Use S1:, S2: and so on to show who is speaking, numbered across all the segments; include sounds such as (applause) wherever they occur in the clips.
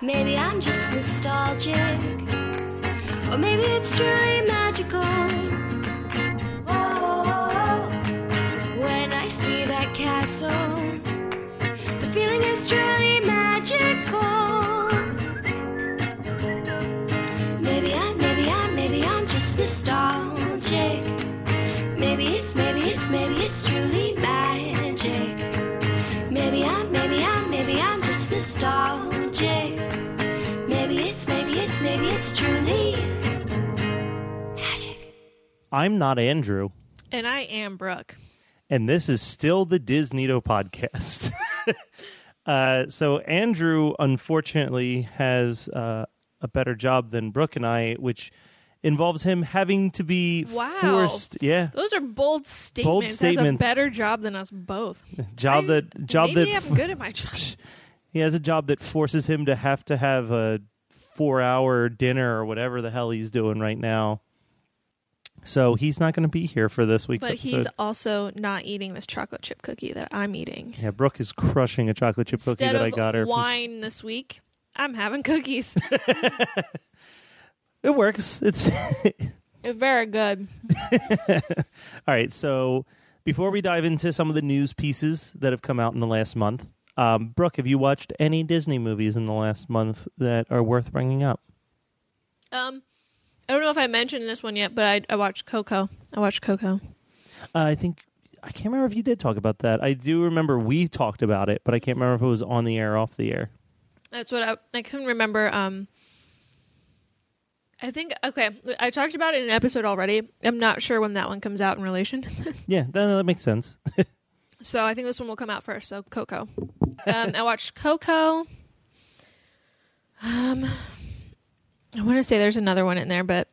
S1: Maybe I'm just nostalgic, or maybe it's truly magical. I'm
S2: not Andrew,
S3: And I am Brooke.
S2: and this is still the DisNeato podcast. (laughs) uh, so Andrew, unfortunately, has uh, a better job than Brooke and I, which involves him having to be
S3: Wow.
S2: forced. Yeah,
S3: Those are bold statements.
S2: Bold statements.
S3: Has a better job than us both. (laughs)
S2: job
S3: I-
S2: that job
S3: maybe
S2: that
S3: I'm good at my job. (laughs)
S2: he has a job that forces him to have to have a four hour dinner or whatever the hell he's doing right now. So he's not going to be here for this week's
S3: But
S2: episode.
S3: he's also not eating this chocolate chip cookie that I'm eating.
S2: Yeah, Brooke is crushing a chocolate chip cookie
S3: Instead
S2: that I got her. from-
S3: wine this week, I'm having cookies. (laughs) (laughs)
S2: It works. It's
S3: It's very good. (laughs)
S2: all right. So before we dive into some of the news pieces that have come out in the last month, um, Brooke, have you watched any Disney movies in the last month that are worth bringing up?
S3: Um, I don't know if I mentioned this one yet, but I, I watched Coco. I watched Coco.
S2: Uh, I think I can't remember if you did talk about that. I do remember we talked about it, but I can't remember if it was on the air, or off the air.
S3: That's what I I couldn't remember. Um, I think okay. I talked about it in an episode already. I'm not sure when that one comes out in relation to this. (laughs)
S2: Yeah, that, that makes sense. (laughs)
S3: So I think this one will come out first. So Coco. Um, I watched Coco. Um, I want to say there's another one in there, but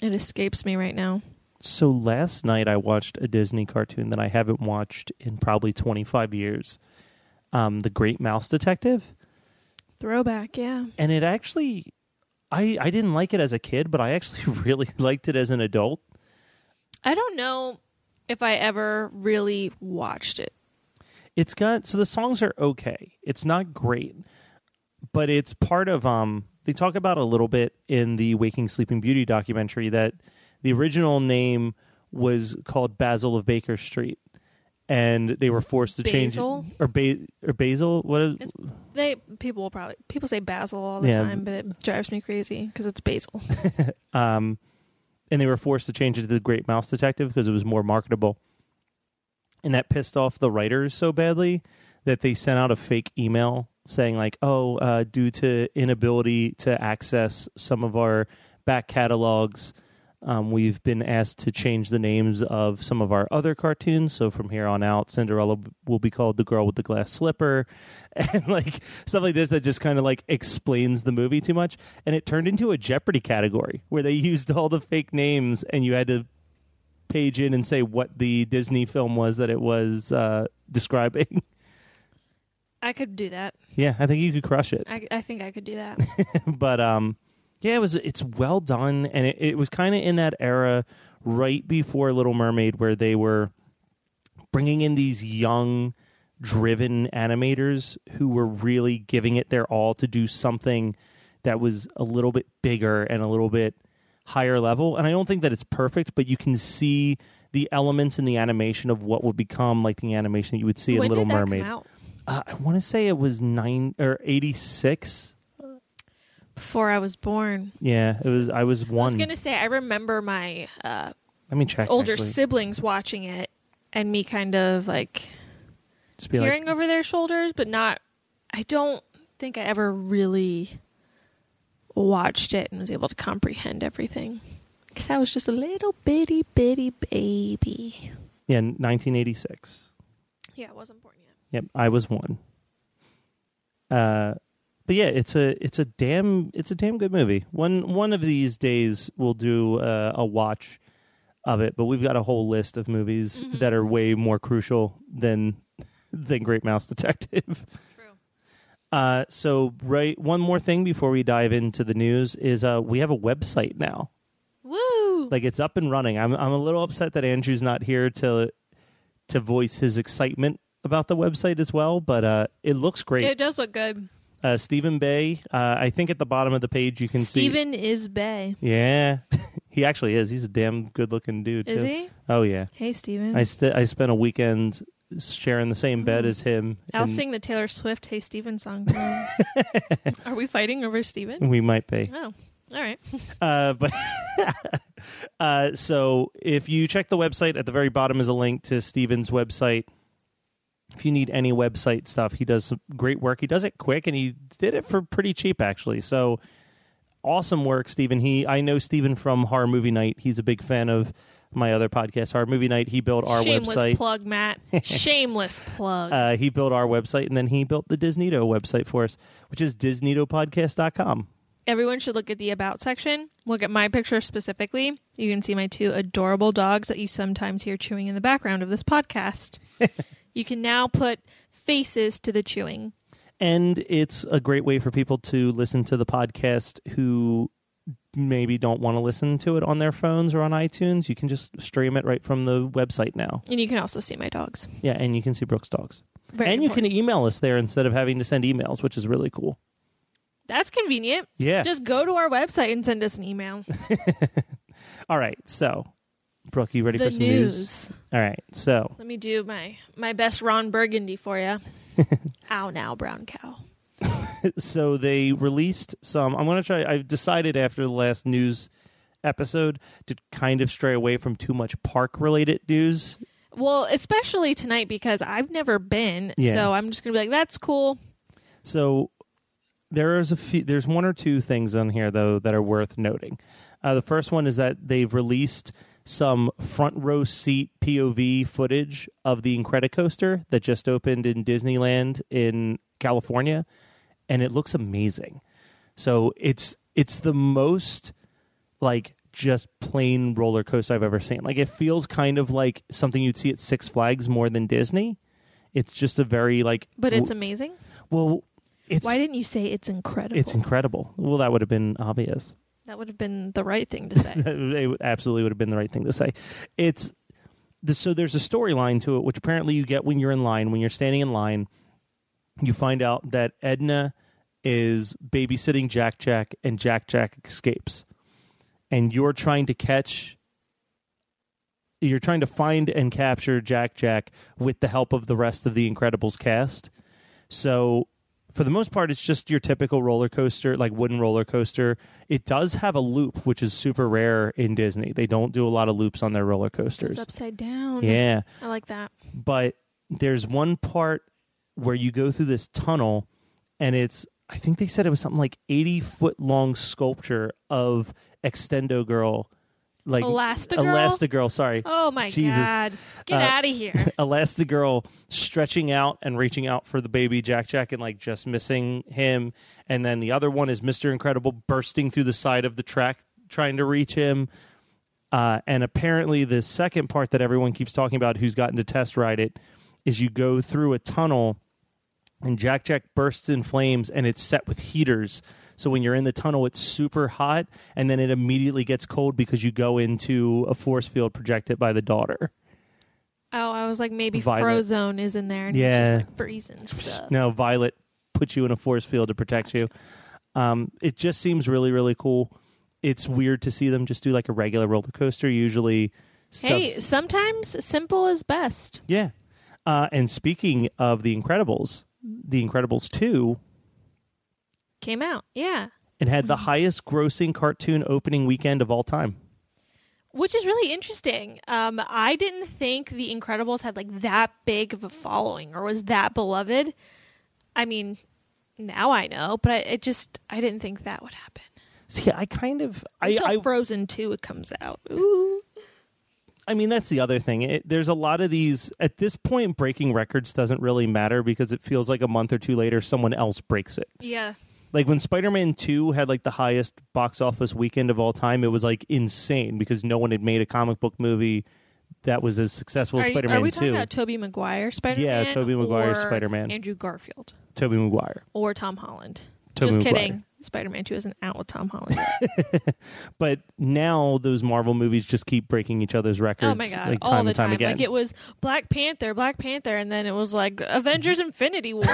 S3: it escapes me right now.
S2: so last night I watched a Disney cartoon that I haven't watched in probably 25 years. Um, the Great Mouse Detective.
S3: Throwback, yeah.
S2: and it actually I I didn't like it as a kid, but I actually (laughs) really liked it as an adult.
S3: I don't know if I ever really watched it.
S2: It's got so the songs are okay. It's not great, but it's part of um they talk about a little bit in the Waking Sleeping Beauty documentary that the original name was called Basil of Baker Street and they were forced to
S3: Basil?
S2: change it or ba- or Basil what is
S3: It's- They people will probably people say basil all the
S2: Yeah.
S3: time, but it drives me crazy because it's basil. (laughs) (laughs)
S2: um, and they were forced to change it to the Great Mouse Detective because it was more marketable. And that pissed off the writers so badly that they sent out a fake email saying like, "Oh, uh, due to inability to access some of our back catalogs, um, we've been asked to change the names of some of our other cartoons. So from here on out, Cinderella will be called the Girl with the Glass Slipper, (laughs) and like stuff like this that just kind of like explains the movie too much. And it turned into a Jeopardy category where they (laughs) used all the fake names, and you had to page in and say what the Disney film was that it was uh, describing. (laughs)
S3: I could do that.
S2: yeah, I think you could crush it.
S3: I, I think I could do that. (laughs)
S2: but um yeah it was it's well done and it, it was kind of in that era right before little mermaid where they were bringing in these young driven animators who were really giving it their all to do something that was a little bit bigger and a little bit higher level and i don't think that it's perfect but you can see the elements in the animation of what would become like the animation that you would see
S3: when
S2: in little mermaid? Uh, i want to say it was 9 or 86
S3: Before I was born.
S2: yeah it was i was one.
S3: I was gonna say I remember my uh,
S2: Let me check.
S3: older
S2: actually.
S3: siblings watching it and me kind of like
S2: Just be
S3: hearing
S2: like,
S3: over their shoulders, but not. I don't think I ever really watched it and was able to comprehend everything because I was just a little bitty bitty baby.
S2: yeah, 1986.
S3: Yeah, I wasn't born.
S2: Yep, I was one. Uh, but yeah, it's a it's a damn it's a damn good movie. One one of these days we'll do uh, a watch of it, but we've got a whole list of movies
S3: Mhm.
S2: that are way more crucial than (laughs) than Great Mouse Detective.
S3: True.
S2: Uh, so right, one more thing before we dive into the news is uh, we have a website now.
S3: Woo!
S2: like it's up and running. I'm I'm a little upset that Andrew's not here to to voice his excitement about the website as well, but uh, it looks great.
S3: it does look good.
S2: Uh, Stephen Bay. Uh, I think at the bottom of the page you can see.
S3: Stephen is Bay.
S2: Yeah, (laughs) he actually is. He's a damn good-looking dude.
S3: Is
S2: too.
S3: he?
S2: Oh yeah.
S3: Hey, Stephen.
S2: I st- I spent a weekend sharing the same bed
S3: Mm.
S2: as him.
S3: I'll
S2: and
S3: sing the Taylor Swift "Hey Stephen" song. (laughs) Are we fighting over Stephen?
S2: We might be.
S3: Oh, all right. (laughs)
S2: Uh, but uh, so if you check the website at the very bottom is a link to Steven's website. If you need any website stuff, he does some great work. He does it quick, and he did it for pretty cheap actually. So awesome work, Steven. He I know Steven from Horror Movie Night. He's a big fan of my other podcast, Horror Movie Night. He built our
S3: Shameless
S2: website.
S3: plug, Matt. (laughs) Shameless plug.
S2: Uh, he built our website, and then he built the DisNeato website for us, which is disneatopodcast.com.
S3: Everyone should look at the about section. Look at my picture specifically. You can see my two adorable dogs that you sometimes hear chewing in the background of this podcast. (laughs) you can now put faces to the chewing.
S2: And it's a great way for people to listen to the podcast who maybe don't want to listen to it on their phones or on iTunes. You can just stream it right from the website now.
S3: And you can also see my dogs.
S2: Yeah, and you can see Brooke's dogs.
S3: Very
S2: and you can email us there instead of having to send emails, which is really cool.
S3: That's convenient.
S2: Yeah.
S3: Just go to our website and send us an email. (laughs)
S2: All right. So, Brooke, you ready
S3: the
S2: for some
S3: news.
S2: news? All right. So,
S3: Let me do my my best Ron Burgundy for you. (laughs) Ow now, brown cow. (laughs)
S2: so they released some. I'm going to try. I've decided after the last news episode to kind of stray away from too much park related news.
S3: Well, especially tonight because I've never been,
S2: Yeah.
S3: so I'm just gonna be like, "That's cool."
S2: So there is a few. There's one or two things on here though that are worth noting. Uh, the first one is that they've released some front row seat POV footage of the Incredicoaster that just opened in Disneyland in California, and it looks amazing. So it's it's the most like just plain roller coaster I've ever seen. Like it feels kind of like something you'd see at Six Flags more than Disney. It's just a very like
S3: But it's
S2: w-
S3: amazing.
S2: well, it's
S3: Why didn't you say it's incredible?
S2: it's incredible. Well, that would have been obvious.
S3: That would have been the right thing to say. (laughs)
S2: it absolutely would have been the right thing to say. It's so there's a storyline to it, which apparently you get when you're in line. When you're standing in line, you find out that Edna is babysitting Jack Jack, and Jack Jack escapes, and you're trying to catch. You're trying to find and capture Jack Jack with the help of the rest of the Incredibles cast. So for the most part, it's just your typical roller coaster, like wooden roller coaster. It does have a loop, which is super rare in Disney. They don't do a lot of loops on their roller coasters.
S3: upside down.
S2: Yeah,
S3: I like that.
S2: but there's one part where you go through this tunnel, and it's I think they said it was something like 80 foot long sculpture of Extendo Girl, like
S3: Elastigirl?
S2: Elastigirl. Sorry,
S3: Oh my
S2: Jesus.
S3: god! Get
S2: Uh,
S3: out of here! (laughs)
S2: Elastigirl stretching out and reaching out for the baby Jack Jack and like just missing him. And then the other one is Mr. Incredible bursting through the side of the track trying to reach him. Uh, and apparently, the second part that everyone keeps talking about who's gotten to test ride it is you go through a tunnel and Jack Jack bursts in flames and it's set with heaters. So when you're in the tunnel, it's super hot and then it immediately gets cold because you go into a force field projected by the daughter.
S3: oh, I was like, maybe
S2: Violet.
S3: Frozone is in there, and
S2: Yeah.
S3: he's just like freezing stuff.
S2: No, Violet puts you in a force field to protect you. Um, it just seems really, really cool. It's weird to see them just do like a regular roller coaster. Usually,
S3: Hey, sometimes simple is best.
S2: yeah. Uh, and speaking of the Incredibles, the Incredibles two,
S3: Came out, yeah.
S2: it had the highest grossing cartoon opening weekend of all time.
S3: Which is really interesting. Um, I didn't think The Incredibles had like that big of a following or was that beloved. I mean, now I know, but I, it just I didn't think that would happen.
S2: See, I kind of, I, I,
S3: Frozen Two it comes out. Ooh,
S2: I mean, that's the other thing. It, there's a lot of these at this point. Breaking records doesn't really matter because it feels like a month or two later, someone else breaks it.
S3: yeah.
S2: Like when Spider-Man 2 had like the highest box office weekend of all time, it was like insane because no one had made a comic book movie that was as successful as
S3: Are,
S2: Spider-Man
S3: are we
S2: 2.
S3: talking about Tobey Maguire Spider Man?
S2: Yeah, Tobey Maguire Spider-Man.
S3: Andrew Garfield
S2: Tobey Maguire.
S3: or Tom Holland. Just kidding. Spider Man 2 isn't out with Tom Holland. (laughs)
S2: But now those Marvel movies just keep breaking each other's records.
S3: oh my god.
S2: like
S3: All the
S2: and time,
S3: time.
S2: again.
S3: Like it was Black Panther, Black Panther, and then it was like Avengers Infinity War.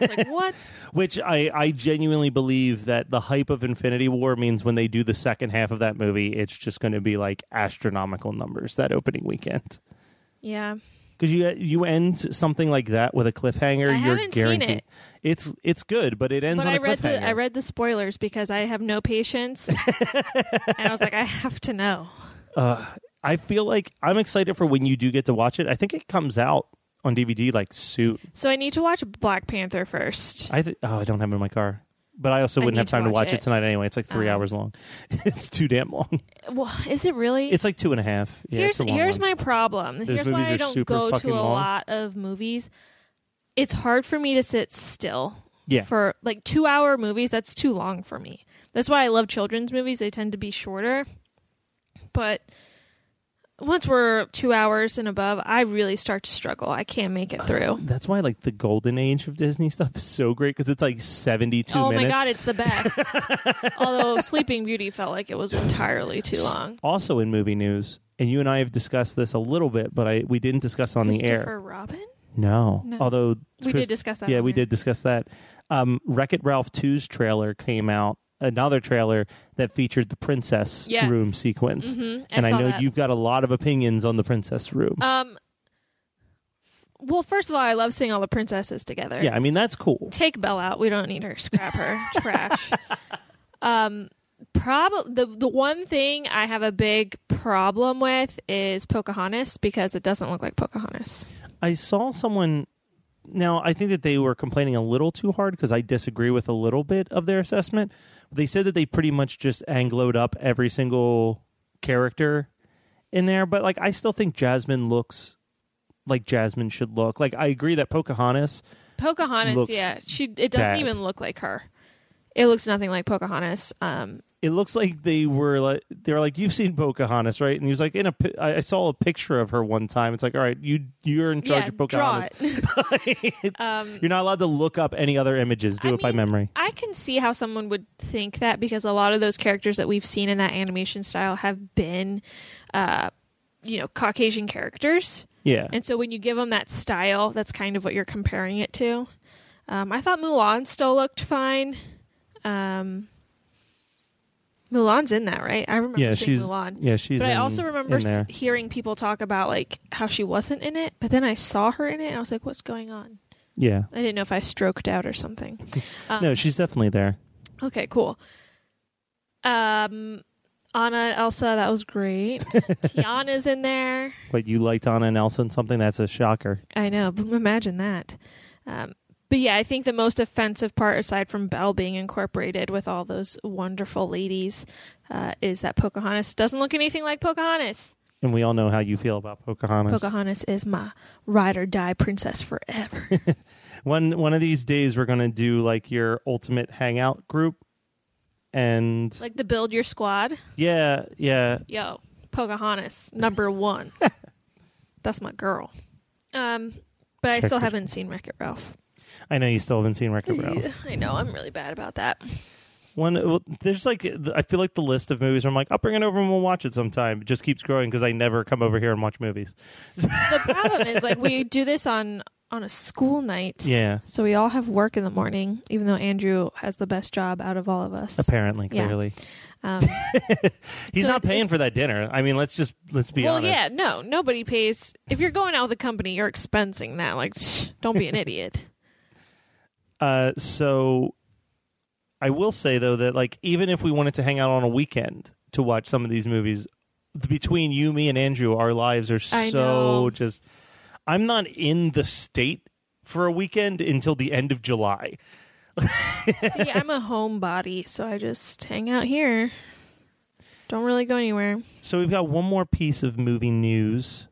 S3: Like, (laughs) what?
S2: Which I, I genuinely believe that the hype of Infinity War means when they do the second half of that movie, it's just going to be like astronomical numbers that opening weekend.
S3: Yeah.
S2: Because you you end something like that with a cliffhanger,
S3: I
S2: you're
S3: haven't seen
S2: guaranteed
S3: it.
S2: it's it's good, but it ends
S3: But
S2: on
S3: I
S2: a
S3: read
S2: cliffhanger.
S3: the I read the spoilers because I have no patience. (laughs) and I was like, I have to know.
S2: Uh, I feel like I'm excited for when you do get to watch it. I think it comes out on DVD like soon.
S3: So I need to watch Black Panther first.
S2: I th- oh I don't have it in my car, but I also
S3: I
S2: wouldn't have time to
S3: watch
S2: watch it.
S3: it.
S2: tonight anyway. It's like three
S3: Um,
S2: hours long. (laughs) it's too damn long.
S3: Well, is it really?
S2: It's like two and a half. Yeah,
S3: here's
S2: a
S3: here's
S2: one.
S3: my problem.
S2: Those
S3: here's why I don't go to a
S2: long.
S3: lot of movies. It's hard for me to sit still.
S2: Yeah.
S3: For like two hour movies, that's too long for me. That's why I love children's movies. They tend to be shorter. But once we're two hours and above, I really start to struggle. I can't make it through. (sighs)
S2: That's why like the golden age of Disney stuff is so great because it's like 72
S3: oh
S2: minutes.
S3: my god, it's the best. (laughs) Although Sleeping Beauty felt like it was entirely too long.
S2: Also in movie news, and you and I have discussed this a little bit, but I we didn't discuss on the air.
S3: Christopher Robin?
S2: No.
S3: No.
S2: Although
S3: We
S2: Chris-
S3: did discuss that.
S2: Yeah, we
S3: air.
S2: did discuss that. Um, Wreck It Ralph 2's trailer came out. Another trailer that featured the princess
S3: Yes.
S2: room sequence,
S3: Mhm,
S2: and I
S3: saw
S2: know
S3: that.
S2: you've got a lot of opinions on the princess room.
S3: Um. Well, first of all, I love seeing all the princesses together.
S2: yeah, I mean that's cool.
S3: Take Belle out. We don't need her. Scrap her. (laughs) Trash. Um. Probably the the one thing I have a big problem with is Pocahontas because it doesn't look like Pocahontas.
S2: I saw someone. Now, I think that they were complaining a little too hard because I disagree with a little bit of their assessment. They said that they pretty much just angloed up every single character in there, but like I still think Jasmine looks like Jasmine should look. Like I agree that Pocahontas.
S3: Pocahontas, yeah, she it doesn't
S2: bad.
S3: even look like her. It looks nothing like Pocahontas. Um,
S2: It looks like they were like they were like you've seen Pocahontas, right? And he was like in a. I saw a picture of her one time. It's like all right, you you're in charge
S3: yeah,
S2: of
S3: draw
S2: Pocahontas.
S3: it. (laughs) um,
S2: You're not allowed to look up any other images. Do
S3: I
S2: it by memory.
S3: I can see how someone would think that because a lot of those characters that we've seen in that animation style have been, uh, you know, Caucasian characters.
S2: Yeah.
S3: And so when you give them that style, that's kind of what you're comparing it to. Um, I thought Mulan still looked fine. Um, Mulan's in that, right? I remember
S2: yeah,
S3: seeing
S2: she's
S3: Mulan.
S2: yeah she's.
S3: but I also remember s- hearing people talk about like how she wasn't in it, but then I saw her in it and I was like, "What's going on?"
S2: Yeah,
S3: I didn't know if I stroked out or something. (laughs) Um,
S2: no, she's definitely there.
S3: Okay, cool. Um, Anna and Elsa, that was great. (laughs) Tiana's in there.
S2: But you liked Anna and Elsa and something that's a shocker.
S3: I know, imagine that. Um, but yeah, I think the most offensive part, aside from Belle being incorporated with all those wonderful ladies, uh, is that Pocahontas doesn't look anything like Pocahontas.
S2: And we all know how you feel about Pocahontas.
S3: Pocahontas is my ride or die princess forever. (laughs)
S2: One one of these days we're gonna do like your ultimate hangout group, and
S3: like the build your squad.
S2: yeah, yeah,
S3: Yo, Pocahontas, number one. (laughs) That's my girl. Um, but I still haven't seen Wreck It Ralph.
S2: I know you still haven't seen Wreck-It Ralph.
S3: I know. I'm really bad about that.
S2: One, well, there's like I feel like the list of movies. Where I'm like, I'll bring it over and we'll watch it sometime. It just keeps growing because I never come over here and watch movies.
S3: The (laughs) problem is, like, we do this on on a school night.
S2: Yeah,
S3: So we all have work in the morning, even though Andrew has the best job out of all of us.
S2: apparently,
S3: Yeah.
S2: clearly,
S3: Um, (laughs)
S2: he's
S3: So
S2: not
S3: it-
S2: paying for that dinner. I mean, let's just let's be
S3: well,
S2: honest.
S3: yeah, no, nobody pays. If you're going out with a company, you're expensing that. Like, don't be an idiot.
S2: Uh, so I will say though that like even if we wanted to hang out on a weekend to watch some of these movies, between you, me, and Andrew, our lives are so just. I'm not in the state for a weekend until the end of July. (laughs)
S3: See, I'm a homebody, so I just hang out here. Don't really go anywhere.
S2: So we've got one more piece of movie news,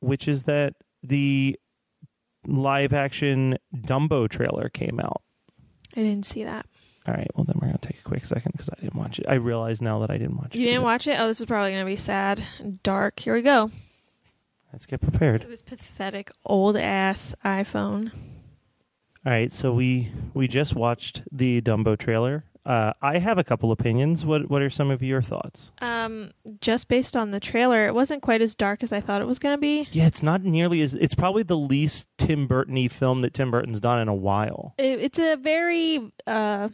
S2: which is that the live action Dumbo trailer came out.
S3: I didn't see that.
S2: All right, well then we're gonna take a quick second because I didn't watch it. I realize now that I didn't watch it.
S3: You didn't
S2: either.
S3: watch it? Oh, this is probably going to be sad and dark. Here we go.
S2: Let's get prepared.
S3: This pathetic old ass iPhone.
S2: All right, so we we just watched the Dumbo trailer. Uh, I have a couple opinions. What what are some of your thoughts?
S3: Um, just based on the trailer, it wasn't quite as dark as I thought it was going to be.
S2: Yeah, it's not nearly as. It's probably the least Tim Burton-y film that Tim Burton's done in a while.
S3: It, it's a very uh,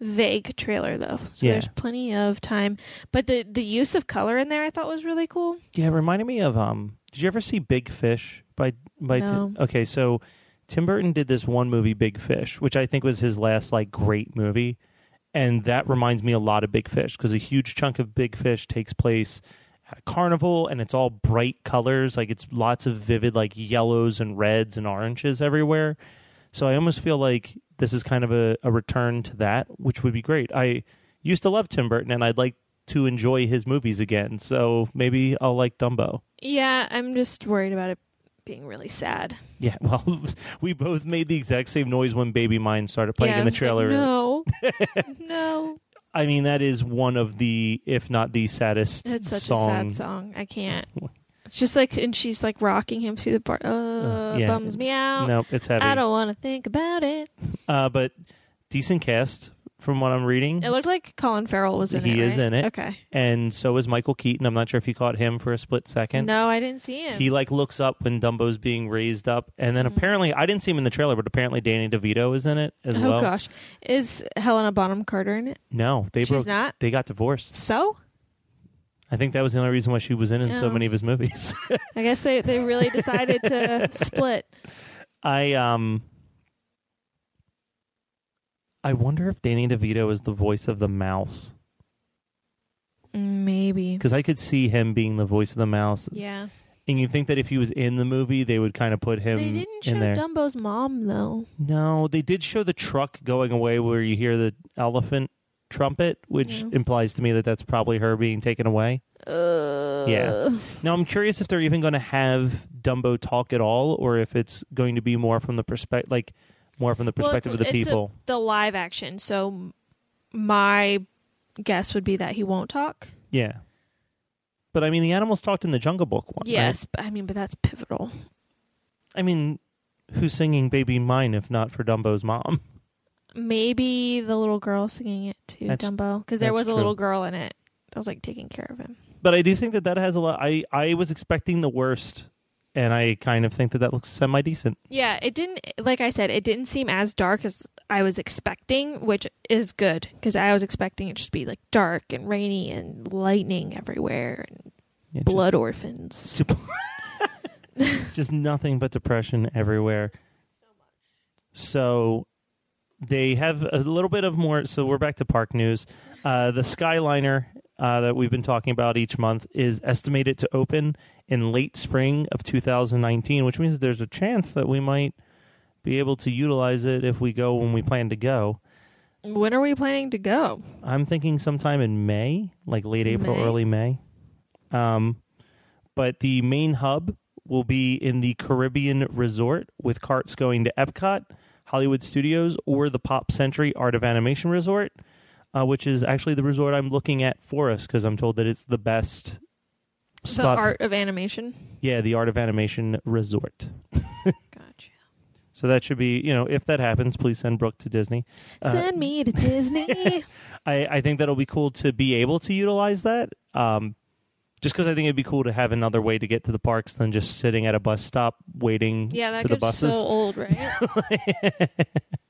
S3: vague trailer, though, so
S2: Yeah.
S3: there's plenty of time. But the the use of color in there, I thought was really cool.
S2: Yeah, it reminded me of um. Did you ever see Big Fish by by?
S3: No.
S2: Tim? Okay, so Tim Burton did this one movie, Big Fish, which I think was his last like great movie, and that reminds me a lot of Big Fish because a huge chunk of Big Fish takes place at a carnival, and it's all bright colors, like it's lots of vivid like yellows and reds and oranges everywhere. So I almost feel like this is kind of a, a return to that, which would be great. I used to love Tim Burton, and I'd like to enjoy his movies again. So maybe I'll like Dumbo.
S3: Yeah, I'm just worried about it being really sad.
S2: Yeah, (laughs) well, we both made the exact same noise when Baby Mine started playing
S3: yeah,
S2: in the
S3: was like,
S2: trailer.
S3: no, (laughs) no,
S2: I mean, that is one of the, if not the saddest
S3: it's such
S2: song.
S3: a sad song. I can't. It's just like, and she's like rocking him through the bar. Uh,
S2: yeah.
S3: bums me out.
S2: Nope, it's heavy.
S3: I don't want to think about it.
S2: Uh, but decent cast from what I'm reading.
S3: It looked like Colin Farrell was in it.
S2: He is
S3: right?
S2: in it.
S3: Okay.
S2: and so is Michael Keaton. I'm not sure if you caught him for a split second.
S3: No, I didn't see him.
S2: He like looks up when Dumbo's being raised up, and then
S3: Mhm.
S2: apparently I didn't see him in the trailer, but apparently Danny DeVito is in it as
S3: oh
S2: well.
S3: Oh gosh, is Helena Bonham Carter in it?
S2: No, they
S3: She's
S2: broke.
S3: not.
S2: They got divorced.
S3: So
S2: I think that was the only reason why she was in in so
S3: Oh.
S2: many of his movies. (laughs)
S3: I guess they they really decided to (laughs) split.
S2: I um I wonder if Danny DeVito is the voice of the mouse
S3: Maybe.
S2: because I could see him being the voice of the mouse,
S3: Yeah.
S2: and you think that if he was in the movie, they would kind of put him
S3: They didn't show
S2: in there.
S3: Dumbo's mom though.
S2: No, they did show the truck going away where you hear the elephant trumpet, which
S3: Yeah.
S2: implies to me that that's probably her being taken away.
S3: Uh,
S2: Yeah. Now I'm curious if they're even going to have Dumbo talk at all, or if it's going to be more from the perspective, like more from the
S3: Well,
S2: perspective
S3: it's-
S2: of the
S3: it's a-
S2: people.
S3: The live action. So my guess would be that he won't talk.
S2: Yeah. But I mean, the animals talked in the Jungle Book one. right?
S3: Yes, but, I mean, but that's pivotal.
S2: I mean, who's singing "Baby Mine" if not for Dumbo's mom?
S3: Maybe the little girl singing it to
S2: That's-
S3: Dumbo because there was a
S2: true.
S3: little girl in it that was like taking care of him.
S2: But I do think that that has a lot. I I was expecting the worst, and I kind of think that that looks semi decent.
S3: Yeah, it didn't. Like I said, it didn't seem as dark as I was expecting, which is good because I was expecting it just to be like dark and rainy and lightning everywhere and
S2: Yeah,
S3: blood orphans. (laughs)
S2: Just, just nothing but depression everywhere. So they have a little bit of more. So we're back to park news. Uh, the Skyliner uh, that we've been talking about each month is estimated to open in late spring of 2019, which means there's a chance that we might be able to utilize it if we go when we plan to go.
S3: When are we planning to go?
S2: I'm thinking sometime in May, like late April,
S3: May?
S2: early May. Um, but the main hub will be in the Caribbean Resort with carts going to Epcot, Hollywood Studios, or the Pop Century Art of Animation Resort, uh, which is actually the resort I'm looking at for us because I'm told that it's the best
S3: The art of animation.
S2: Yeah, the Art of Animation Resort.
S3: Gotcha.
S2: So that should be, you know, if that happens, please send Brooke to Disney. Uh,
S3: Send me to Disney. (laughs)
S2: I, I think that'll be cool to be able to utilize that. Um, just because I think it'd be cool to have another way to get to the parks than just sitting at a bus stop waiting
S3: yeah, that
S2: for the buses.
S3: so old, right? (laughs) (laughs)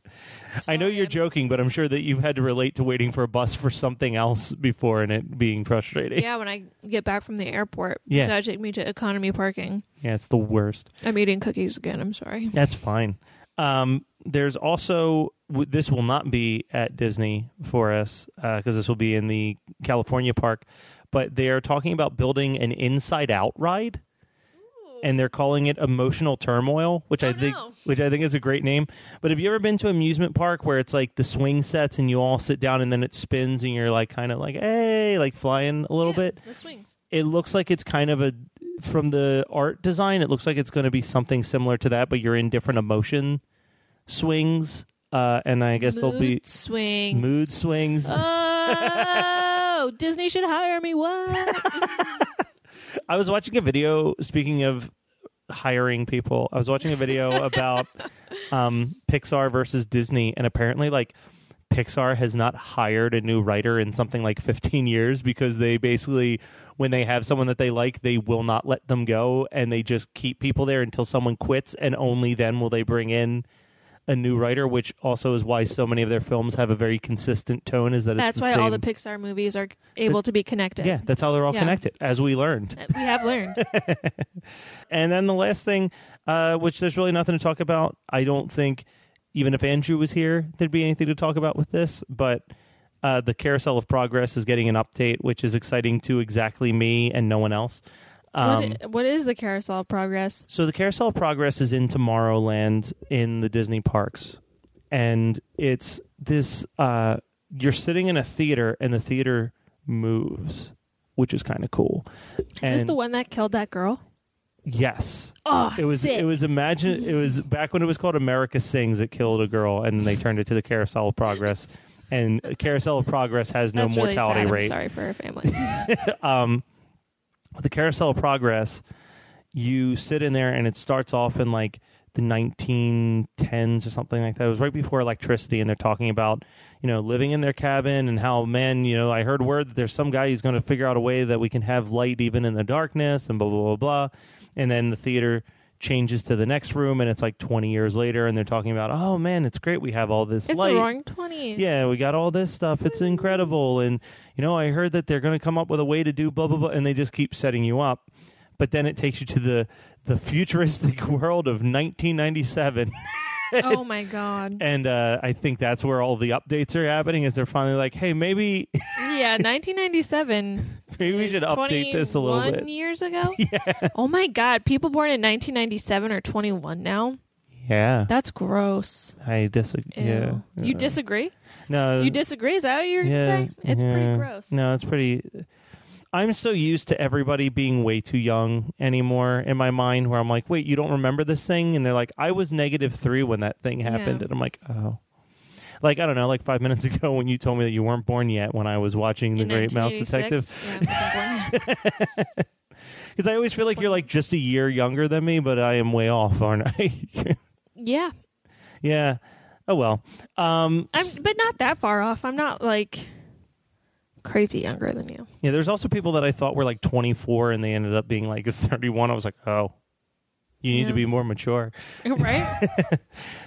S2: I know you're joking, but I'm sure that you've had to relate to waiting for a bus for something else before and it being frustrating.
S3: Yeah, when I get back from the airport,
S2: Yeah.
S3: so I take me to economy parking.
S2: Yeah, it's the worst.
S3: I'm eating cookies again. I'm sorry.
S2: That's fine. Um, there's also w- this will not be at Disney for us because this will be in the California park, but they are talking about building an Inside Out ride, and they're calling it Emotional Turmoil, which I
S3: Oh,
S2: think
S3: no.
S2: which I think is a great name. But have you ever been to an amusement park where it's like the swing sets and you all sit down and then it spins and you're like kind of like hey like flying a little
S3: Yeah,
S2: bit?
S3: The swings.
S2: it looks like it's kind of a from the art design it looks like it's going to be something similar to that but you're in different emotion swings uh and i guess there'll be
S3: Mood swings.
S2: mood swings
S3: Oh, Disney should hire me. What? (laughs)
S2: i was watching a video speaking of hiring people. I was watching a video (laughs) about um, Pixar versus Disney, and apparently, like Pixar has not hired a new writer in something like 15 years because they basically, when they have someone that they like, they will not let them go, and they just keep people there until someone quits, and only then will they bring in a new writer. Which also is why so many of their films have a very consistent tone. Is that
S3: That's
S2: it's the
S3: why
S2: same,
S3: all the Pixar movies are able to be connected.
S2: yeah, that's how they're all
S3: Yeah.
S2: connected, as we learned.
S3: We have learned. (laughs)
S2: And then the last thing, uh, which there's really nothing to talk about. I don't think, even if Andrew was here, there'd be anything to talk about with this. But uh, the Carousel of Progress is getting an update, which is exciting to exactly me and no one else. Um,
S3: what, what is the carousel of progress?
S2: so the Carousel of Progress is in Tomorrowland in the Disney parks, and it's this. Uh, you're sitting in a theater, and the theater moves, which is kind of cool.
S3: Is this the one that killed that girl?
S2: Yes.
S3: Oh,
S2: It was
S3: sick.
S2: it was imagine it was back when it was called America Sings. It killed a girl, and they turned it to the Carousel of Progress. And Carousel of Progress has no
S3: That's really
S2: mortality.
S3: I'm
S2: rate.
S3: sorry for her family. (laughs)
S2: um, the Carousel of Progress, you sit in there, and it starts off in like the 1910s or something like that. It was right before electricity, and they're talking about you know living in their cabin and how man, you know, I heard word that there's some guy who's going to figure out a way that we can have light even in the darkness, and blah blah blah blah. And then the theater changes to the next room, and it's like 20 years later, and they're talking about, oh man, it's great, we have all this
S3: it's
S2: light.
S3: the wrong 20s.
S2: Yeah, we got all this stuff. It's hmm. incredible. And, you know, I heard that they're going to come up with a way to do blah, blah, blah. And they just keep setting you up. But then it takes you to the, the futuristic (laughs) world of 1997. (laughs)
S3: oh my god. (laughs)
S2: And uh, I think that's where all the updates are happening is they're finally like, hey, maybe
S3: yeah, (laughs) 1997.
S2: maybe we should update this a little bit.
S3: years ago? (laughs) yeah. Oh my god, people born in 1997 are 21 now?
S2: Yeah.
S3: That's gross.
S2: I disagree. Yeah.
S3: You disagree?
S2: No.
S3: You disagree? Is that what you're
S2: yeah,
S3: saying? It's
S2: yeah.
S3: pretty gross.
S2: No, it's pretty. I'm so used to everybody being way too young anymore in my mind, where I'm like, wait, you don't remember this thing? And they're like, I was negative three when that thing happened.
S3: Yeah.
S2: And I'm like, oh. Like, I don't know, like five minutes (laughs) ago when you told me that you weren't born yet when I was watching The
S3: In
S2: Great Mouse
S3: 1986?
S2: Detective.
S3: Yeah, I wasn't born yet. (laughs) (laughs)
S2: Because I always feel like you're like just a year younger than me, but I am way off, aren't I?
S3: yeah.
S2: yeah. Oh, well. Um,
S3: I'm, but not that far off. I'm not like crazy younger than you.
S2: Yeah, there's also people that I thought were like 24 and they ended up being like (laughs) 31. I was like, oh, you need
S3: Yeah.
S2: to be more mature. (laughs)
S3: right? (laughs)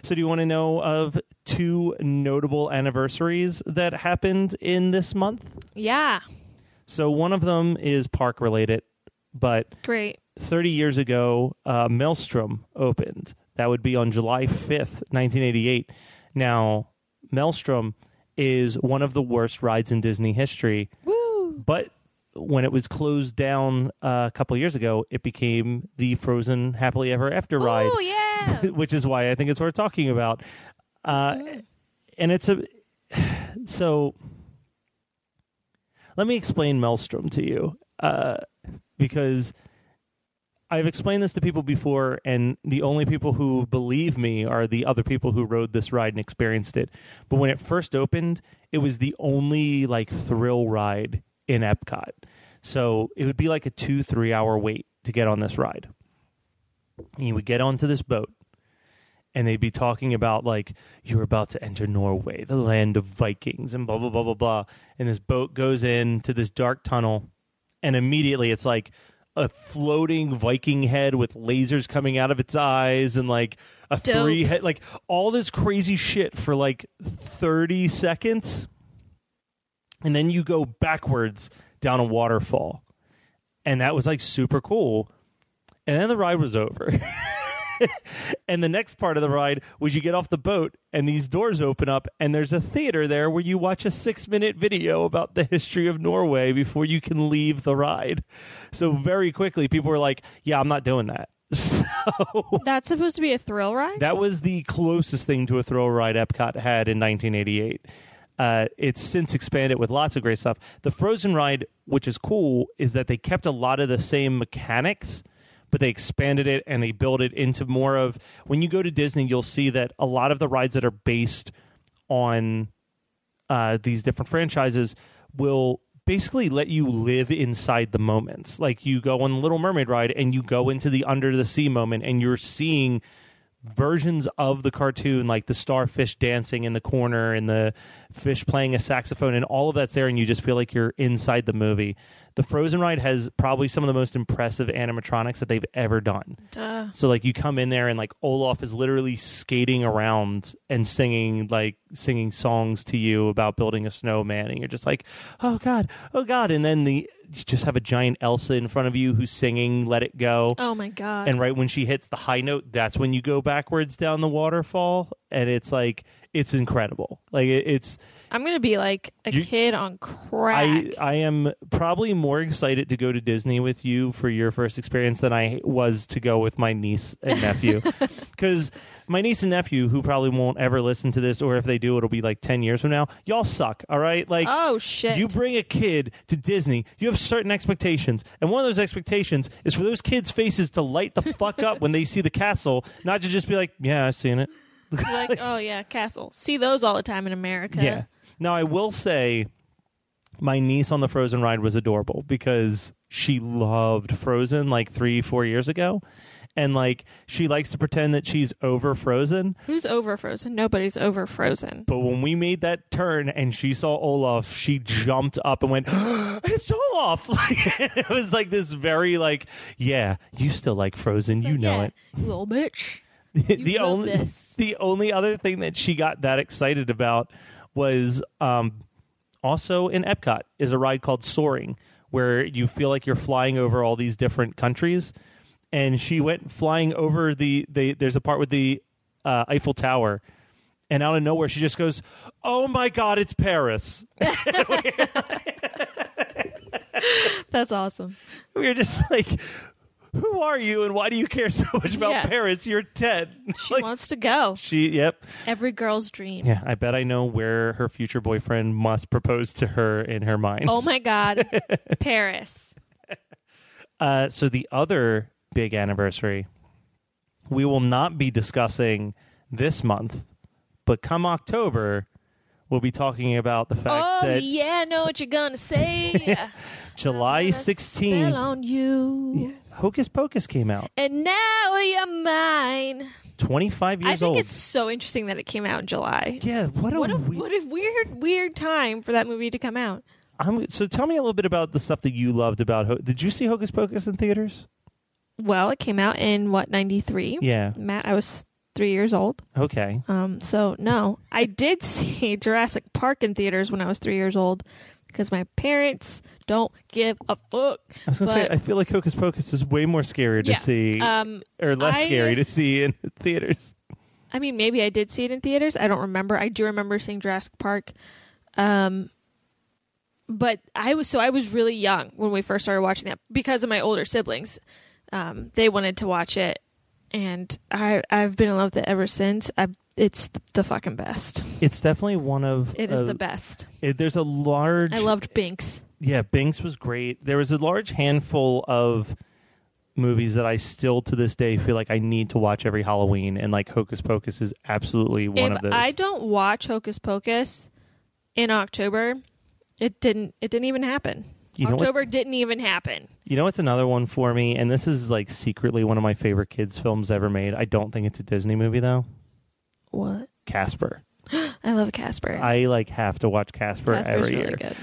S2: So, do you want to know of two notable anniversaries that happened in this month?
S3: yeah.
S2: So, one of them is park related, but
S3: Great.
S2: 30 years ago, uh, Maelstrom opened. That would be on July 5th, 1988. Now, Maelstrom is one of the worst rides in Disney history.
S3: Woo.
S2: But when it was closed down uh, a couple years ago, it became the Frozen Happily Ever After ride,
S3: Oh yeah. (laughs)
S2: which is why I think it's worth talking about. Uh, and it's a (sighs) so. Let me explain Maelstrom to you, uh, because I've explained this to people before, and the only people who believe me are the other people who rode this ride and experienced it. But when it first opened, it was the only like thrill ride in Epcot. So it would be like a two, three hour wait to get on this ride. And you would get onto this boat, and they'd be talking about like you're about to enter Norway, the land of Vikings, and blah blah blah blah blah. And this boat goes into this dark tunnel, and immediately it's like a floating Viking head with lasers coming out of its eyes, and like a
S3: Dope.
S2: three head, like all this crazy shit for like thirty seconds, and then you go backwards down a waterfall, and that was like super cool. And then the ride was over. (laughs) (laughs) and the next part of the ride was you get off the boat and these doors open up and there's a theater there where you watch a six minute video about the history of Norway before you can leave the ride. So very quickly people were like, Yeah, I'm not doing that. (laughs) So
S3: That's supposed to be a thrill ride.
S2: that was the closest thing to a thrill ride Epcot had in 1988. Uh, it's since expanded with lots of great stuff. The Frozen ride, which is cool, is that they kept a lot of the same mechanics, but they expanded it and they built it into more of. When you go to Disney, you'll see that a lot of the rides that are based on uh, these different franchises will basically let you live inside the moments. Like you go on the Little Mermaid ride and you go into the under the sea moment and you're seeing versions of the cartoon like the starfish dancing in the corner and the fish playing a saxophone and all of that's there and you just feel like you're inside the movie. The Frozen ride has probably some of the most impressive animatronics that they've ever done.
S3: Duh.
S2: So like you come in there and like Olaf is literally skating around and singing like singing songs to you about building a snowman and you're just like, "Oh god. Oh god." And then the you just have a giant Elsa in front of you who's singing Let It Go.
S3: Oh my god.
S2: And right when she hits the high note, that's when you go backwards down the waterfall and it's like it's incredible. Like it, it's
S3: I'm gonna be like a
S2: You-
S3: kid on crack.
S2: I I am probably more excited to go to Disney with you for your first experience than I was to go with my niece and nephew. (laughs) Because my niece and nephew, who probably won't ever listen to this, or if they do, it'll be like ten years from now. Y'all suck. All right, like.
S3: oh shit.
S2: You bring a kid to Disney, you have certain expectations. And one of those expectations is for those kids' faces to light the fuck up when they see the castle, not to just be like, yeah, I've seen it.
S3: You're like, (laughs) oh yeah, castle. See those all the time in America.
S2: Yeah. Now I will say, my niece on the Frozen ride was adorable because she loved Frozen like three, four years ago, and like she likes to pretend that she's over Frozen.
S3: Who's over Frozen? Nobody's over Frozen.
S2: But when we made that turn and she saw Olaf, she jumped up and went, (gasps) "It's Olaf!" (laughs) Like it was like this very like, yeah, you still like Frozen, you
S3: like,
S2: know
S3: yeah,
S2: it.
S3: You little bitch. (laughs)
S2: the only
S3: this.
S2: the only other thing that she got that excited about was um, also in Epcot is a ride called Soaring, where you feel like you're flying over all these different countries. And she went flying over the, the there's a part with the uh, Eiffel Tower, and out of nowhere she just goes, "Oh my God, it's Paris!" (laughs) (laughs)
S3: That's awesome.
S2: we were just like. Who are you, and why do you care (laughs) so much about
S3: Yeah.
S2: Paris? You're ten.
S3: She
S2: Like,
S3: wants to go.
S2: she, yep.
S3: Every girl's dream.
S2: Yeah, I bet I know where her future boyfriend must propose to her in her mind.
S3: Oh my god. (laughs) Paris.
S2: Uh, so the other big anniversary, we will not be discussing this month, but come October, we'll be talking about the fact
S3: Oh
S2: that
S3: yeah, I know what you're gonna say. (laughs)
S2: July
S3: Spell
S2: 16th,
S3: on you.
S2: Hocus Pocus came out.
S3: And now you're mine.
S2: 25 years old.
S3: I think
S2: old.
S3: it's so interesting that it came out in July.
S2: yeah, what a,
S3: What a
S2: we-
S3: what a weird weird time for that movie to come out.
S2: I'm, so tell me a little bit about the stuff that you loved about Ho- Did you see Hocus Pocus in theaters?
S3: Well, it came out in what ninety three.
S2: Yeah.
S3: Matt, I was three years old.
S2: Okay.
S3: Um, so no, I did (laughs) see Jurassic Park in theaters when I was three years old because my parents don't give a fuck.
S2: I was gonna say,
S3: But-
S2: I feel like Hocus Pocus is way more scary to
S3: Yeah.
S2: see,
S3: Um,
S2: or less
S3: I-
S2: scary to see in (laughs) theaters.
S3: I mean, maybe I did see it in theaters. I don't remember. I do remember seeing Jurassic Park. Um, but I was so I was really young when we first started watching that because of my older siblings. Um, they wanted to watch it, and I I've been in love with it ever since. I it's the fucking best.
S2: It's definitely one of.
S3: It is
S2: uh,
S3: the best.
S2: it- there's a large.
S3: I loved Binks.
S2: Yeah, Binks was great. There was a large handful of movies that I still to this day feel like I need to watch every Halloween, and like Hocus Pocus is absolutely one
S3: if
S2: of those.
S3: I don't watch Hocus Pocus in October, it didn't. It didn't even happen.
S2: You know what-
S3: October didn't even happen.
S2: you know what's another one for me, and this is like secretly one of my favorite kids films ever made. I don't think it's a Disney movie though.
S3: What?
S2: Casper. (gasps)
S3: I love Casper.
S2: I like have to watch Casper
S3: Casper's
S2: every
S3: really
S2: year.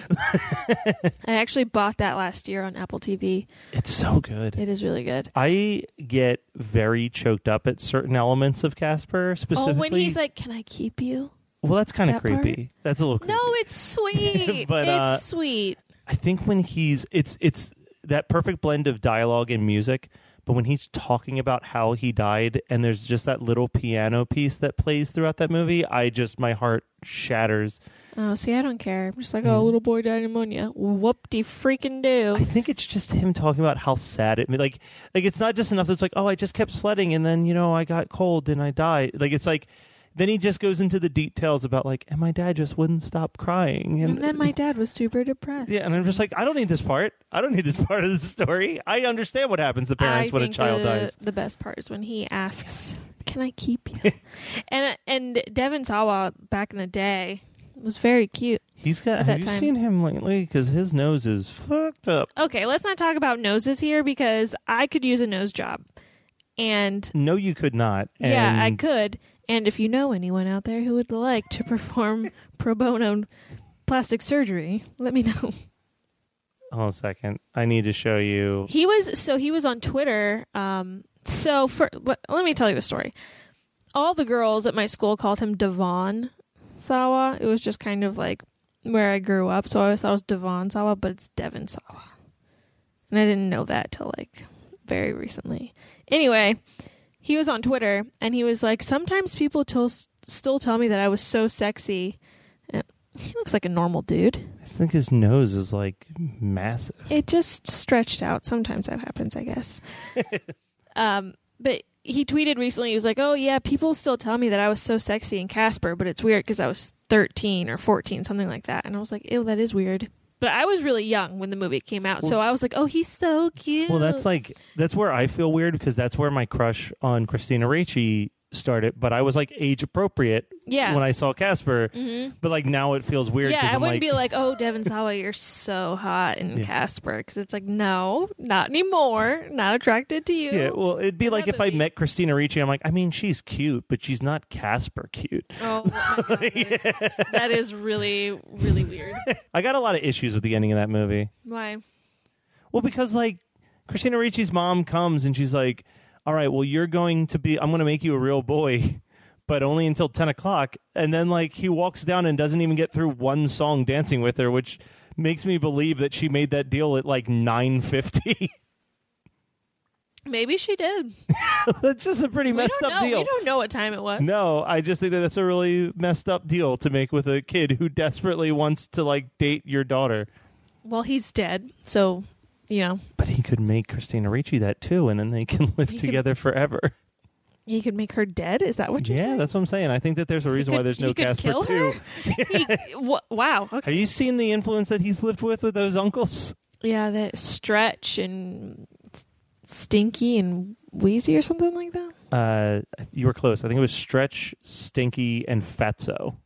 S3: good. (laughs) I actually bought that last year on Apple TV.
S2: It's so good.
S3: It is really good.
S2: I get very choked up at certain elements of Casper, specifically.
S3: Oh, when he's like, "Can I keep you?"
S2: well, that's kind of
S3: that
S2: creepy. That's a little creepy.
S3: No, it's (laughs) sweet.
S2: But, uh,
S3: it's sweet.
S2: I think when he's it's it's that perfect blend of dialogue and music, but when he's talking about how he died and there's just that little piano piece that plays throughout that movie, I just my heart shatters.
S3: Oh, see, I don't care. I'm just like, oh, mm-hmm. little boy died of pneumonia. Whoop de freaking do.
S2: I think it's just him talking about how sad it like like it's not just enough that it's like, "Oh, I just kept sledding and then, you know, I got cold and I died." Like it's like then he just goes into the details about like, and my dad just wouldn't stop crying,
S3: And then my (laughs) dad was super depressed.
S2: yeah, and I'm just like, I don't need this part. I don't need this (laughs) part of the story. I understand what happens to parents
S3: I
S2: when a child
S3: the,
S2: dies.
S3: The best part is when he asks, "Can I keep you?" (laughs) and and Devon Sawa back in the day was very cute.
S2: He's got. Have you
S3: time.
S2: seen him lately? Because his nose is fucked up.
S3: Okay, let's not talk about noses here because I could use a nose job. And
S2: No, you could not.
S3: yeah, I could. And if you know anyone out there who would like to perform (laughs) pro bono plastic surgery, let me know.
S2: Hold on a second. I need to show you.
S3: He was so he was on Twitter. Um, so for let, let me tell you a story. All the girls at my school called him Devon Sawa. It was just kind of like where I grew up, so I always thought it was Devon Sawa, but it's Devon Sawa, and I didn't know that till like very recently. Anyway, he was on Twitter and he was like, sometimes people till still tell me that I was so sexy. He looks like a normal dude.
S2: I think his nose is like massive.
S3: It just stretched out. Sometimes that happens, I guess. (laughs) um, but he tweeted recently. He was like, "Oh yeah, people still tell me that I was so sexy in Casper, but it's weird because I was 13 or 14, something like that." And I was like, "Ew, that is weird." But I was really young when the movie came out, so I was like, "Oh, he's so cute."
S2: Well, that's like that's where I feel weird because that's where my crush on Christina Ricci started. But I was like age appropriate
S3: yeah.
S2: when I saw Casper.
S3: hmm
S2: But like now it feels weird.
S3: Yeah, I
S2: I'm
S3: wouldn't
S2: like,
S3: be like, "Oh, Devon Sawa, you're so hot in
S2: Yeah.
S3: Casper," because it's like, no, not anymore. Not attracted to you.
S2: Yeah, well, it'd be like if I met Christina Ricci. I'm like, I mean, she's cute, but she's not Casper cute.
S3: Oh my god, that is, that is really, really weird. (laughs)
S2: I got a lot of issues with the ending of that movie.
S3: Why?
S2: Well, because like Christina Ricci's mom comes and she's like, "All right, well, you're going to be. I'm going to make you a real boy." (laughs) But only until ten o'clock, and then like he walks down and doesn't even get through one song dancing with her, which makes me believe that she made that deal at like nine fifty. (laughs)
S3: Maybe she did. (laughs)
S2: That's just a pretty messed up
S3: know.
S2: deal.
S3: We don't know what time it was.
S2: No, I just think that that's a really messed up deal to make with a kid who desperately wants to like date your daughter.
S3: Well, he's dead, so you know
S2: But he could make Christina Ricci that too, and then they can (laughs) live
S3: He could-
S2: together forever.
S3: he could make her dead. Is that what you're
S2: yeah,
S3: saying?
S2: that's what I'm saying. I think that there's a reason why there's no
S3: could
S2: Casper two. (laughs)
S3: He, wha- wow. Okay.
S2: Have you seen the influence that he's lived with with those uncles?
S3: Yeah, that stretch and stinky and wheezy or something like that.
S2: Uh, you were close. I think it was Stretch, Stinky, and Fatso.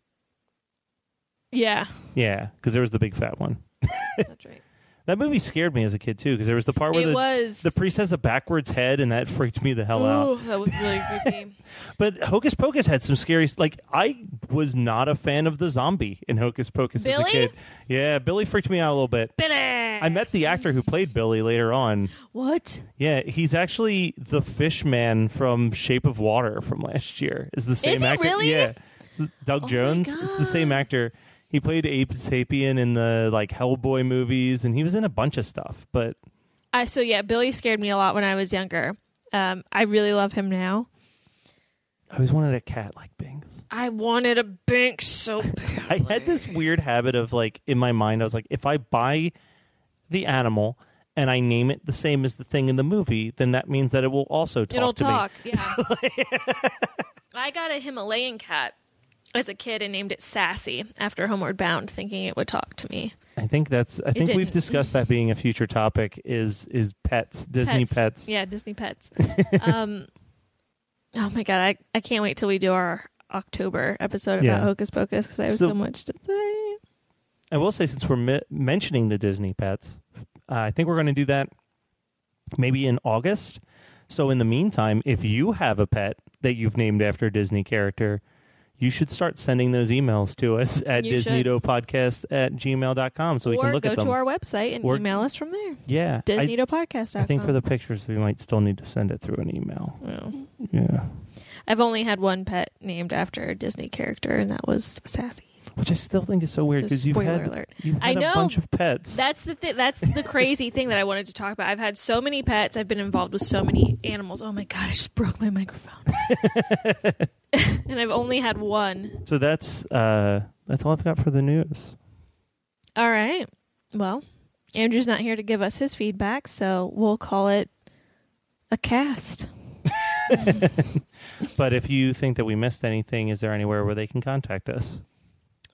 S3: Yeah,
S2: Yeah, because there was the big fat one.
S3: that's right.
S2: That movie scared me as a kid too, because there was the part where
S3: it
S2: the
S3: was.
S2: the priest has a backwards head, and that (laughs) freaked me the hell out.
S3: Ooh, that was really creepy. (laughs)
S2: But Hocus Pocus had some scary. Like I was not a fan of the zombie in Hocus Pocus as a
S3: Billy?
S2: kid. Yeah, Billy freaked me out a little bit.
S3: Billy.
S2: I met the actor who played Billy later on.
S3: what?
S2: Yeah, he's actually the fish man from Shape of Water from last year. Is the same
S3: he
S2: actor?
S3: really?
S2: Yeah, It's Doug
S3: Oh
S2: Jones. It's the same
S3: God.
S2: actor. He played Abe Sapien in the like Hellboy movies, and he was in a bunch of stuff. But
S3: I so yeah, Billy scared me a lot when I was younger. Um, I really love him now.
S2: I always wanted a cat like Binks.
S3: I wanted a bank so bad. (laughs)
S2: I had this weird habit of like in my mind, I was like, if I buy the animal and I name it the same as the thing in the movie, then that means that it will also talk
S3: It'll talk. Yeah. (laughs) I got a Himalayan cat as a kid and named it Sassy after Homeward Bound, thinking it would talk to me.
S2: I think that's. I think we've discussed that being a future topic. Is is pets, Disney pets.
S3: Yeah, Disney pets. (laughs) um, oh my god, I I can't wait till we do our October episode about
S2: Yeah.
S3: Hocus Pocus because I have
S2: So-
S3: so, much to say.
S2: I will say, since we're mi- mentioning the Disney pets, uh, I think we're going to do that maybe in August. So in the meantime, if you have a pet that you've named after a Disney character, you should start sending those emails to us (laughs) at
S3: You
S2: disneatopodcast at gmail.com so we
S3: or
S2: can look at them.
S3: go to our website and
S2: Or-
S3: email us from there.
S2: yeah.
S3: disneatopodcast.com.
S2: I think for the pictures, we might still need to send it through an email.
S3: No.
S2: Yeah.
S3: I've only had one pet named after a Disney character, and that was Sassy.
S2: Which I still think is so weird
S3: So
S2: because you've
S3: spoiler
S2: had,
S3: alert.
S2: you've
S3: I
S2: had a
S3: know.
S2: bunch of pets.
S3: That's the th- that's the crazy thing that I wanted to talk about. I've had so many pets. I've been involved with so many animals. Oh my god, I just broke my microphone. (laughs) and I've only had one.
S2: so that's uh, that's all I've got for the news.
S3: All right. Well, Andrew's not here to give us his feedback, so we'll call it a cast. (laughs)
S2: But if you think that we missed anything, is there anywhere where they can contact us?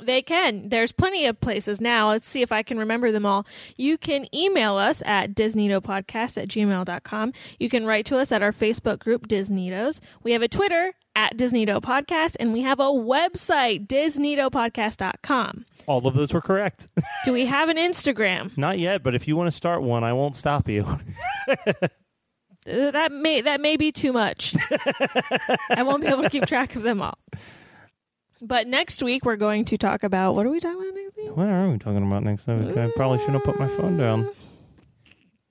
S3: They can. There's plenty of places now. Let's see if I can remember them all. You can email us at disneatopodcast at gmail.com. You can write to us at our Facebook group, DisNeatos. We have a Twitter at DisNeato Podcast, and we have a website, disneatopodcast.com.
S2: All of those were correct. (laughs)
S3: Do we have an Instagram?
S2: Not yet, but if you want to start one, I won't stop you. (laughs)
S3: Uh, That may that may be too much. (laughs) I won't be able to keep track of them all. But next week we're going to talk about what are we talking about next week?
S2: what are we talking about next week? I probably should have put my phone down.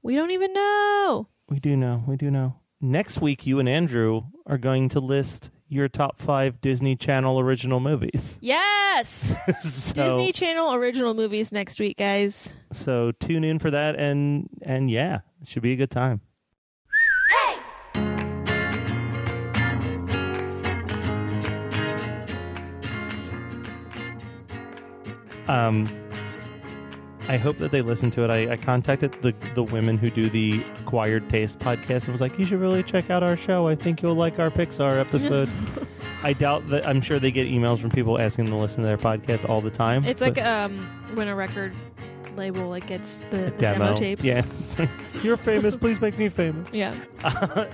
S3: We don't even know.
S2: We do know. We do know. Next week, you and Andrew are going to list your top five Disney Channel original movies.
S3: Yes. (laughs)
S2: so,
S3: Disney Channel original movies next week, guys.
S2: so tune in for that, and and yeah, it should be a good time. Um, I hope that they listen to it. I, I contacted the the women who do the Acquired Taste podcast and was like, "You should really check out our show. I think you'll like our Pixar episode." (laughs) I doubt that. I'm sure they get emails from people asking them to listen to their podcast all the time.
S3: It's like um when a record label like gets the, the
S2: demo.
S3: demo. tapes.
S2: Yeah. (laughs) You're famous. Please make me famous.
S3: Yeah. (laughs)